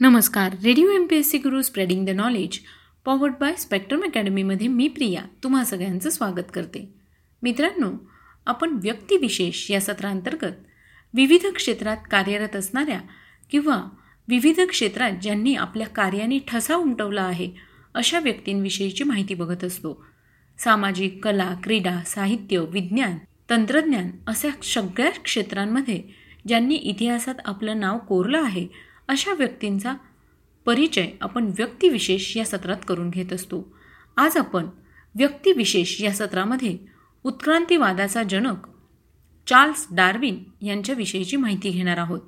नमस्कार. Radio M P S C Guru spreading the knowledge powered by spectrum अकॅडमीमध्ये मी प्रिया तुम्हा सगळ्यांचं स्वागत करते. मित्रांनो आपण व्यक्तिविशेष या सत्रांतर्गत विविध क्षेत्रात कार्यरत असणाऱ्या किंवा विविध क्षेत्रात ज्यांनी आपल्या कार्याने ठसा उमटवला आहे अशा व्यक्तींविषयीची माहिती बघत असतो. सामाजिक कला क्रीडा साहित्य विज्ञान तंत्रज्ञान अशा सगळ्या क्षेत्रांमध्ये ज्यांनी इतिहासात आपलं नाव कोरलं आहे अशा व्यक्तींचा परिचय आपण व्यक्तिविशेष या सत्रात करून घेत असतो. आज आपण व्यक्तिविशेष या सत्रामध्ये उत्क्रांतीवादाचा जनक चार्ल्स डार्विन यांच्याविषयीची माहिती घेणार आहोत.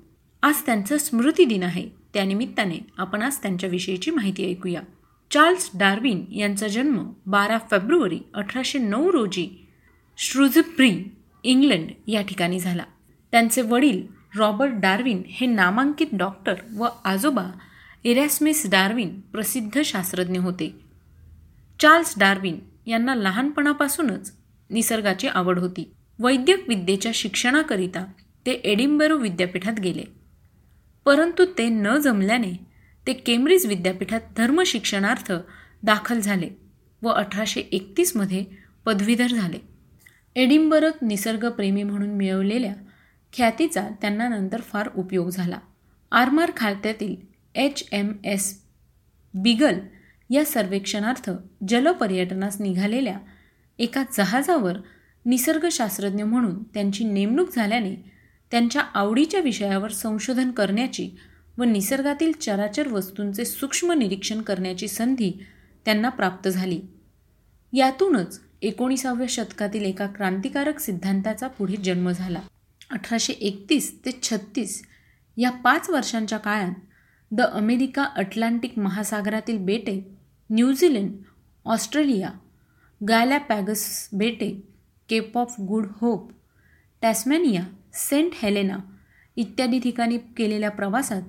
आज त्यांचा स्मृती दिन आहे. त्यानिमित्ताने आपण आज त्यांच्याविषयीची माहिती ऐकूया. चार्ल्स डार्विन यांचा जन्म बारा फेब्रुवारी अठराशे नऊ रोजी श्रुझप्री इंग्लंड या ठिकाणी झाला. त्यांचे वडील रॉबर्ट डार्विन हे नामांकित डॉक्टर व आजोबा इरॅस्मिस डार्विन प्रसिद्ध शास्त्रज्ञ होते. चार्ल्स डार्विन यांना लहानपणापासूनच निसर्गाची आवड होती. वैद्यक विद्येच्या शिक्षणाकरिता ते एडिंबरो विद्यापीठात गेले. परंतु ते न जमल्याने ते केम्ब्रिज विद्यापीठात धर्मशिक्षणार्थ दाखल झाले व अठराशे एकतीसमध्ये पदवीधर झाले. एडिंबरोत निसर्गप्रेमी म्हणून मिळवलेल्या ख्यातीचा त्यांना नंतर फार उपयोग झाला. आरमार खात्यातील एच एम एस बिगल या सर्वेक्षणार्थ जलपर्यटनास निघालेल्या एका जहाजावर निसर्गशास्त्रज्ञ म्हणून त्यांची नेमणूक झाल्याने त्यांच्या आवडीच्या विषयावर संशोधन करण्याची व निसर्गातील चराचर वस्तूंचे सूक्ष्म निरीक्षण करण्याची संधी त्यांना प्राप्त झाली. यातूनच एकोणीसाव्या शतकातील एका क्रांतिकारक सिद्धांताचा पुढे जन्म झाला. अठराशे एकतीस ते छत्तीस या पाच वर्षांच्या काळात द अमेरिका अटलांटिक महासागरातील बेटे न्यूझीलंड ऑस्ट्रेलिया पॅगस बेटे Cape of Good Hope Tasmania Saint Helena इत्यादी ठिकाणी केलेल्या प्रवासात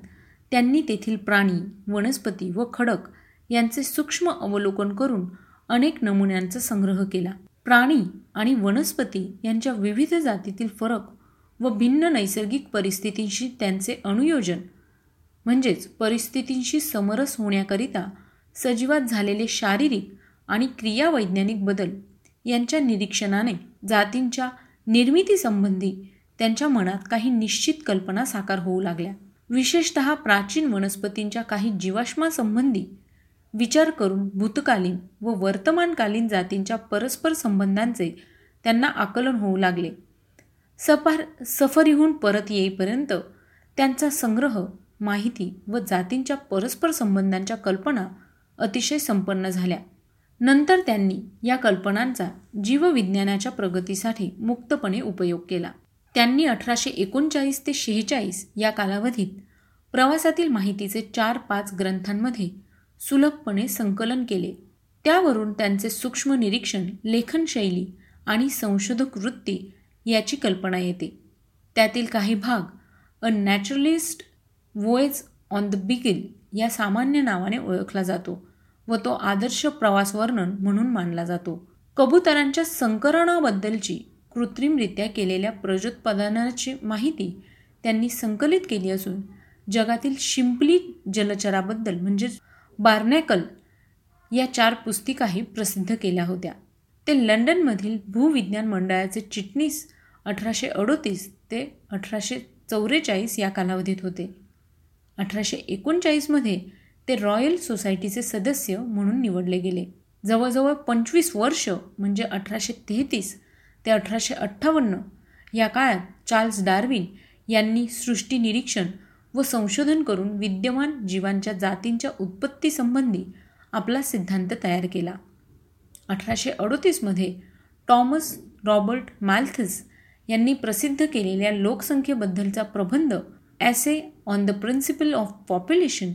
त्यांनी तेथील प्राणी वनस्पती व खडक यांचे सूक्ष्म अवलोकन करून अनेक नमुन्यांचा संग्रह केला. प्राणी आणि वनस्पती यांच्या विविध जातीतील फरक व भिन्न नैसर्गिक परिस्थितींशी त्यांचे अनुयोजन म्हणजेच परिस्थितींशी समरस होण्याकरिता सजीवात झालेले शारीरिक आणि क्रियावैज्ञानिक बदल यांच्या निरीक्षणाने जातींच्या निर्मितीसंबंधी त्यांच्या मनात काही निश्चित कल्पना साकार होऊ लागल्या. विशेषत प्राचीन वनस्पतींच्या काही जीवाश्मासंबंधी विचार करून भूतकालीन व वर्तमानकालीन जातींच्या परस्पर संबंधांचे त्यांना आकलन होऊ लागले. सफार सफरीहून परत येईपर्यंत त्यांचा संग्रह माहिती व जातींच्या परस्पर संबंधांच्या कल्पना अतिशय संपन्न झाल्या. नंतर त्यांनी या कल्पनांचा जीवविज्ञानाच्या प्रगतीसाठी मुक्तपणे उपयोग केला. त्यांनी अठराशे एकोणचाळीस ते शेहेचाळीस या कालावधीत प्रवासातील माहितीचे चार पाच ग्रंथांमध्ये सुलभपणे संकलन केले. त्यावरून त्यांचे सूक्ष्म निरीक्षण लेखनशैली आणि संशोधक वृत्ती याची कल्पना येते. त्यातील काही भाग a naturalist voyage on the Beagle या सामान्य नावाने ओळखला जातो व तो आदर्श प्रवास वर्णन म्हणून मानला जातो. कबुतरांच्या संकरणाबद्दलची कृत्रिमरित्या केलेल्या प्रजोत्पादनाची माहिती त्यांनी संकलित केली असून जगातील शिंपली जलचराबद्दल म्हणजेच बार्नॅकल या चार पुस्तिकाही प्रसिद्ध केल्या होत्या. ते लंडनमधील भूविज्ञान मंडळाचे चिटणीस अठराशे अडोतीस ते अठराशे चौवेचाळीस या कालावधीत होते. अठराशे एकोणचाळीसमध्ये ते रॉयल सोसायटीचे सदस्य म्हणून निवडले गेले. जवळजवळ पंचवीस वर्ष म्हणजे अठराशे तेहतीस ते अठराशे अठ्ठावन्न या काळात चार्ल्स डार्विन यांनी सृष्टी निरीक्षण व संशोधन करून विद्यमान जीवांच्या जातींच्या उत्पत्तीसंबंधी आपला सिद्धांत तयार केला. अठराशे अडोतीसमध्ये टॉमस रॉबर्ट मॅल्थस यांनी प्रसिद्ध केलेल्या लोकसंख्येबद्दलचा प्रबंध essay on the principle of population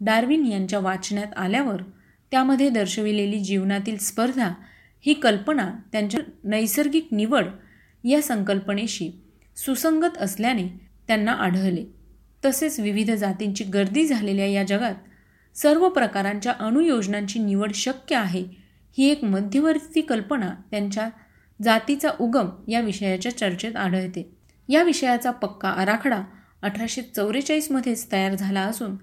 Darwin यांच्या वाचण्यात आल्यावर त्यामध्ये दर्शविलेली जीवनातील स्पर्धा ही कल्पना त्यांच्या नैसर्गिक निवड या संकल्पनेशी सुसंगत असल्याने त्यांना आढळले. तसेच विविध जातींची गर्दी झालेल्या या जगात सर्व प्रकारांच्या अनुयोजनांची निवड शक्य आहे ही एक मध्यवर्ती कल्पना त्यांच्या जातीचा उगम या विषयाच्या चर्चेत आढळते. या विषयाचा पक्का आराखडा अठराशे चौवेचाळीसमध्येच तयार झाला असून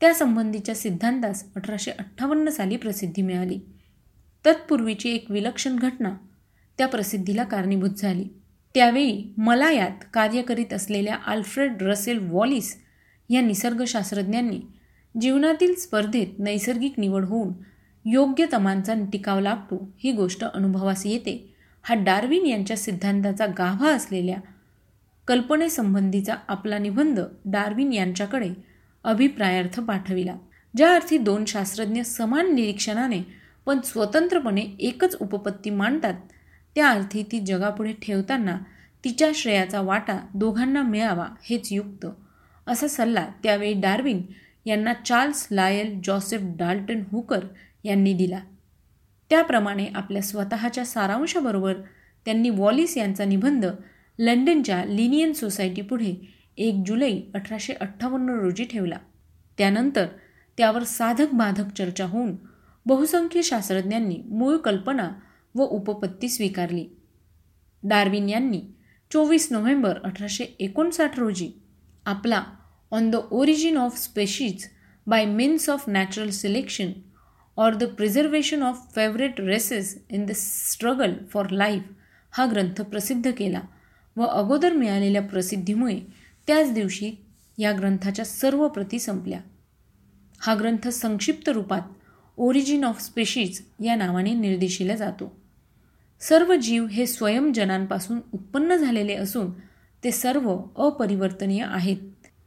त्यासंबंधीच्या सिद्धांतास अठराशे अठ्ठावन्न साली प्रसिद्धी मिळाली. तत्पूर्वीची एक विलक्षण घटना त्या प्रसिद्धीला कारणीभूत झाली. त्यावेळी मला यात कार्य करीत असलेल्या आल्फ्रेड रसेल वॉलिस या निसर्गशास्त्रज्ञांनी जीवनातील स्पर्धेत नैसर्गिक निवड होऊन योग्य तमांचा टिकाव लागतो ही गोष्ट अनुभवास येते. हा डार्विन यांच्या सिद्धांताचा गाभा असलेल्या कल्पनेसंबंधीचा आपला निबंध डार्विन यांच्याकडे अभिप्रायार्थ पाठविला ज्या अर्थी दोन शास्त्रज्ञ समान निरीक्षणाने पण स्वतंत्रपणे एकच उपपत्ती मांडतात त्या अर्थी ती जगापुढे ठेवताना तिच्या श्रेयाचा वाटा दोघांना मिळावा हेच युक्त असा सल्ला त्यावेळी डार्विन यांना Charles Lyell Joseph Dalton Hooker यांनी दिला. त्याप्रमाणे आपल्या स्वतःच्या सारांशाबरोबर त्यांनी वॉलिस यांचा निबंध लंडनच्या लिनियन सोसायटीपुढे एक जुलै अठराशे अठ्ठावन्न रोजी ठेवला. त्यानंतर त्यावर साधक बाधक चर्चा होऊन बहुसंख्य शास्त्रज्ञांनी मूळ कल्पना व उपपत्ती स्वीकारली. डार्विन यांनी चोवीस नोव्हेंबर अठराशे एकोणसाठ रोजी आपला on the origin of species by means of natural selection or the preservation of favoured races in the struggle for life हा ग्रंथ प्रसिद्ध केला व अगोदर मिळालेल्या प्रसिद्धीमुळे त्याच दिवशी या ग्रंथाच्या सर्व प्रती संपल्या. हा ग्रंथ संक्षिप्त रूपात ओरिजिन ऑफ स्पेशीज या नावाने निर्देशिला जातो. सर्व जीव हे स्वयंजनांपासून उत्पन्न झालेले असून ते सर्व अपरिवर्तनीय आहेत.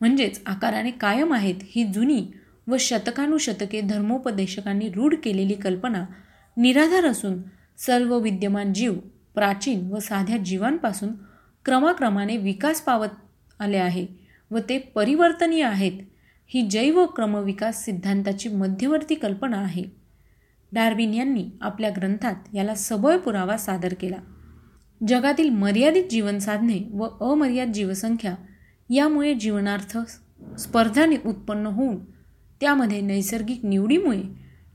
म्हणजेच आकाराने कायम आहेत ही जुनी व शतकानुशतके धर्मोपदेशकांनी रूढ केलेली कल्पना निराधार असून सर्व विद्यमान जीव प्राचीन व साध्या जीवांपासून क्रमाक्रमाने विकास पावत आले आहे व ते परिवर्तनीय आहेत. ही जैव क्रमविकास सिद्धांताची मध्यवर्ती कल्पना आहे. डार्विन यांनी आपल्या ग्रंथात याला सबळ पुरावा सादर केला. जगातील मर्यादित जीवनसाधने व अमर्याद जीवसंख्या यामुळे जीवनार्थ स्पर्धाने उत्पन्न होऊन त्यामध्ये नैसर्गिक निवडीमुळे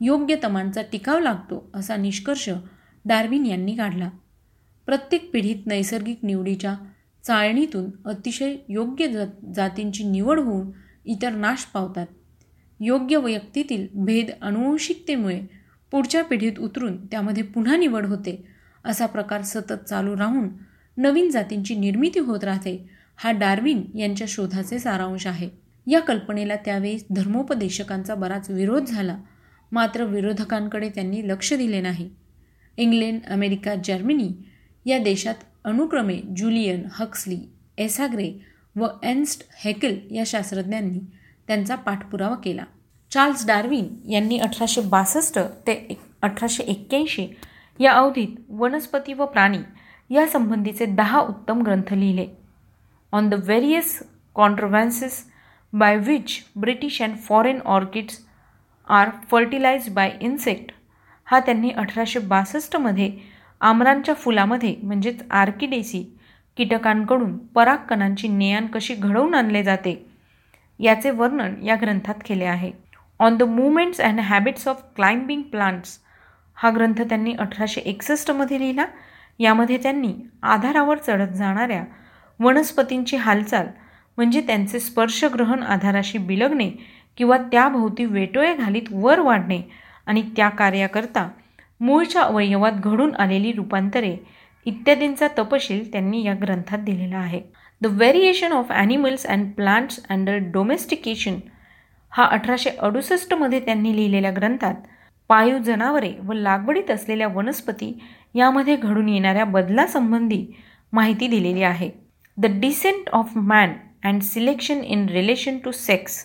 योग्य तमांचा टिकाव लागतो असा निष्कर्ष डार्विन यांनी काढला. प्रत्येक पिढीत नैसर्गिक निवडीच्या चाळणीतून अतिशय योग्य जातींची निवड होऊन इतर नाश पावतात. योग्य व्यक्तीतील भेद अनुवंशिकतेमुळे पुढच्या पिढीत उतरून त्यामध्ये पुन्हा निवड होते असा प्रकार सतत चालू राहून नवीन जातींची निर्मिती होत राहते हा डार्विन यांच्या शोधाचे सारांश आहे. या कल्पनेला त्यावेळी धर्मोपदेशकांचा बराच विरोध झाला. मात्र विरोधकांकडे त्यांनी लक्ष दिले नाही. इंग्लंड अमेरिका जर्मनी या देशात अनुक्रमे जुलियन हक्सली एसाग्रे व एन्स्ट हेकल या शास्त्रज्ञांनी त्यांचा पाठपुरावा केला. चार्ल्स डार्विन यांनी अठराशे बासष्ट ते अठराशे एक्क्याऐंशी या अवधीत वनस्पती व प्राणी या संबंधीचे दहा उत्तम ग्रंथ लिहिले. On the various contrivances by which British and foreign orchids are fertilise by insect हा त्यांनी अठराशे बासष्टमध्ये आमरांच्या फुलामध्ये म्हणजेच आर्किडेसी कीटकांकडून परागकणांची नेयान कशी घडवून आणले जाते याचे वर्णन या ग्रंथात केले आहे. On the movements and habits of climbing plants हा ग्रंथ त्यांनी अठराशे एकसष्टमध्ये लिहिला. यामध्ये त्यांनी आधारावर चढत जाणाऱ्या वनस्पतींची हालचाल म्हणजे त्यांचे स्पर्शग्रहण आधाराशी बिलगणे किंवा त्याभोवती वेटोळे घालीत वर वाढणे आणि त्या कार्याकरता मूळच्या अवयवात घडून आलेली रूपांतरे इत्यादींचा तपशील त्यांनी या ग्रंथात दिलेला आहे. The variation of animals and plants under domestication हा अठराशे अडुसष्टमध्ये त्यांनी लिहिलेल्या ग्रंथात पाळीव जनावरे व लागवडीत असलेल्या वनस्पती यामध्ये घडून येणाऱ्या बदलासंबंधी माहिती दिलेली आहे. The descent of man and selection in relation to sex.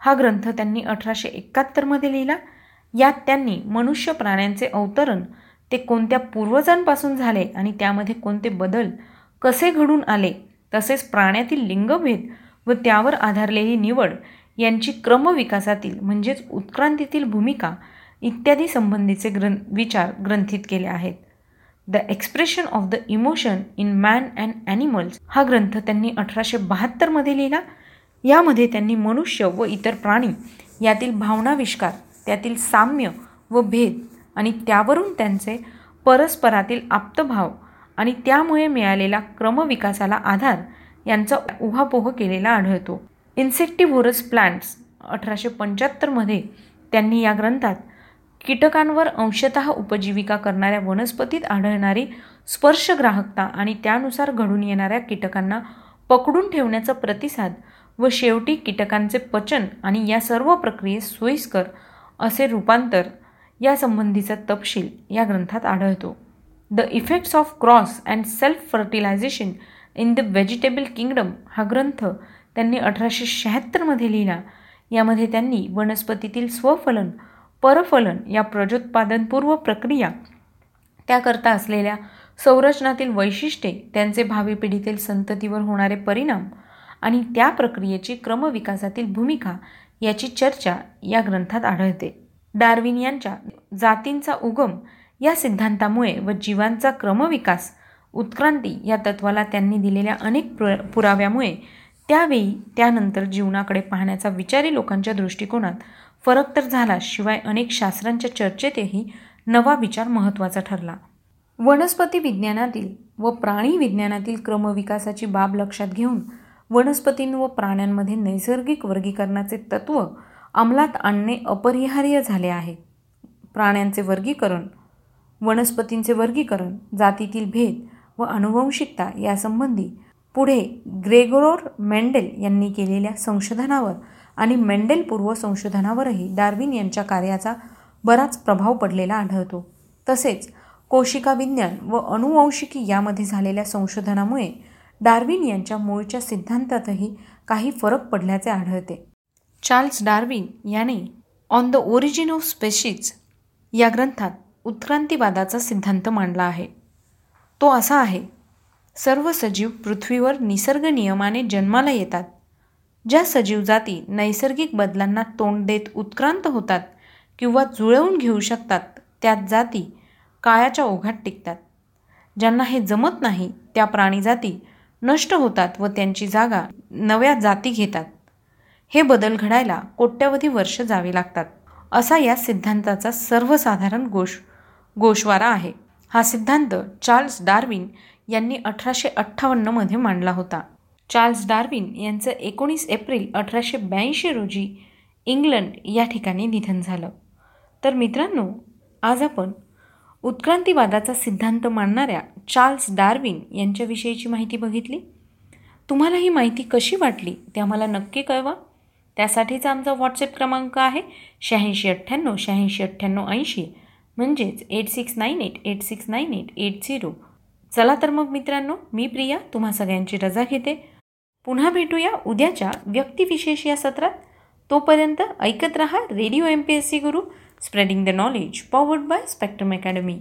हा ग्रंथ त्यांनी अठराशे एकाहत्तरमध्ये लिहिला. यात त्यांनी मनुष्य प्राण्यांचे अवतरण ते कोणत्या पूर्वजांपासून झाले आणि त्यामध्ये कोणते बदल कसे घडून आले तसेच प्राण्यातील लिंगभेद व त्यावर आधारलेली निवड यांची क्रमविकासातील म्हणजेच उत्क्रांतीतील भूमिका इत्यादी संबंधीचे ग्रं विचार ग्रंथित केले आहेत. The expression of the emotion in man and animals हा ग्रंथ त्यांनी अठराशे बहात्तरमध्ये लिहिला. यामध्ये त्यांनी मनुष्य व इतर प्राणी यातील भावनाविष्कार त्यातील साम्य व भेद आणि त्यावरून त्यांचे परस्परातील आप्तभाव आणि त्यामुळे मिळालेला क्रमविकासाला आधार यांचा उहापोह केलेला आढळतो. इन्सेक्टिव्होरस प्लांट्स अठराशे पंच्याहत्तरमध्ये त्यांनी या ग्रंथात कीटकांवर अंशतः उपजीविका करणाऱ्या वनस्पतीत आढळणारी स्पर्शग्राहकता आणि त्यानुसार घडून येणाऱ्या कीटकांना पकडून ठेवण्याचा प्रतिसाद व शेवटी कीटकांचे पचन आणि या सर्व प्रक्रियेस सोयीस्कर असे रूपांतर यासंबंधीचा तपशील या ग्रंथात आढळतो. The effects of cross and self fertilisation in the vegetable kingdom हा ग्रंथ त्यांनी अठराशे शहात्तरमध्ये लिहिला. यामध्ये त्यांनी वनस्पतीतील स्वफलन परफलन या प्रजोत्पादनपूर्व प्रक्रिया त्याकरता असलेल्या संरचनातील वैशिष्ट्ये त्यांचे भावी पिढीतील संततीवर होणारे परिणाम आणि त्या प्रक्रियेची क्रमविकासातील भूमिका याची चर्चा या ग्रंथात आढळते. डार्विन यांच्या जातींचा उगम या सिद्धांतामुळे व जीवांचा क्रमविकास उत्क्रांती या तत्वाला त्यांनी दिलेल्या अनेक प्र पुराव्यामुळे त्यावेळी त्यानंतर जीवनाकडे पाहण्याचा विचारी लोकांच्या दृष्टिकोनात फरक तर झाला शिवाय अनेक शास्त्रांच्या चर्चेतही नवा विचार महत्त्वाचा ठरला. वनस्पती विज्ञानातील व प्राणी विज्ञानातील क्रमविकासाची बाब लक्षात घेऊन वनस्पतीं व प्राण्यांमध्ये नैसर्गिक वर्गीकरणाचे तत्त्व अंमलात आणणे अपरिहार्य झाले आहे. प्राण्यांचे वर्गीकरण वनस्पतींचे वर्गीकरण जातीतील भेद व अनुवंशिकता यासंबंधी पुढे ग्रेगोरोर मेंडेल यांनी केलेल्या संशोधनावर आणि मेंडेल पूर्व संशोधनावरही डार्विन यांच्या कार्याचा बराच प्रभाव पडलेला आढळतो. तसेच कोशिका विज्ञान व अनुवंशिकी यामध्ये झालेल्या संशोधनामुळे डार्विन यांच्या मूळच्या सिद्धांतातही काही फरक पडल्याचे आढळते. चार्ल्स डार्विन याने on the origin of species या ग्रंथात उत्क्रांतीवादाचा सिद्धांत मांडला आहे. तो असा आहे सर्व सजीव पृथ्वीवर निसर्ग नियमाने जन्माला येतात. ज्या सजीव जाती नैसर्गिक बदलांना तोंड देत उत्क्रांत होतात किंवा जुळवून घेऊ शकतात त्यात जाती काळाच्या ओघात टिकतात. ज्यांना हे जमत नाही त्या प्राणीजाती नष्ट होतात व त्यांची जागा नव्या जाती घेतात. हे बदल घडायला कोट्यवधी वर्ष जावे लागतात. असा या सिद्धांताचा सर्वसाधारण गोष गोषवारा आहे. हा सिद्धांत चार्ल्स डार्विन यांनी अठराशे अठ्ठावन्नमध्ये मांडला होता. चार्ल्स डार्विन यांचं एकोणीस एप्रिल अठराशे ब्याऐंशी रोजी इंग्लंड या ठिकाणी निधन झालं. तर मित्रांनो आज आपण उत्क्रांतीवादाचा सिद्धांत मांडणाऱ्या चार्ल्स डार्विन यांच्याविषयीची माहिती बघितली. तुम्हाला ही माहिती कशी वाटली ते आम्हाला नक्की कळवा. त्यासाठीचा आमचा व्हॉट्सअप क्रमांक आहे शहाऐंशी अठ्ठ्याण्णव शहाऐंशी अठ्ठ्याण्णव ऐंशी म्हणजेच eight six nine eight eight six nine eight eight zero. चला तर मग मित्रांनो मी प्रिया तुम्हा सगळ्यांची रजा घेते. पुन्हा भेटूया उद्याच्या व्यक्तिविशेष या सत्रात. तोपर्यंत ऐकत रहा radio M P S C Guru spreading the knowledge powered by Spectrum Academy.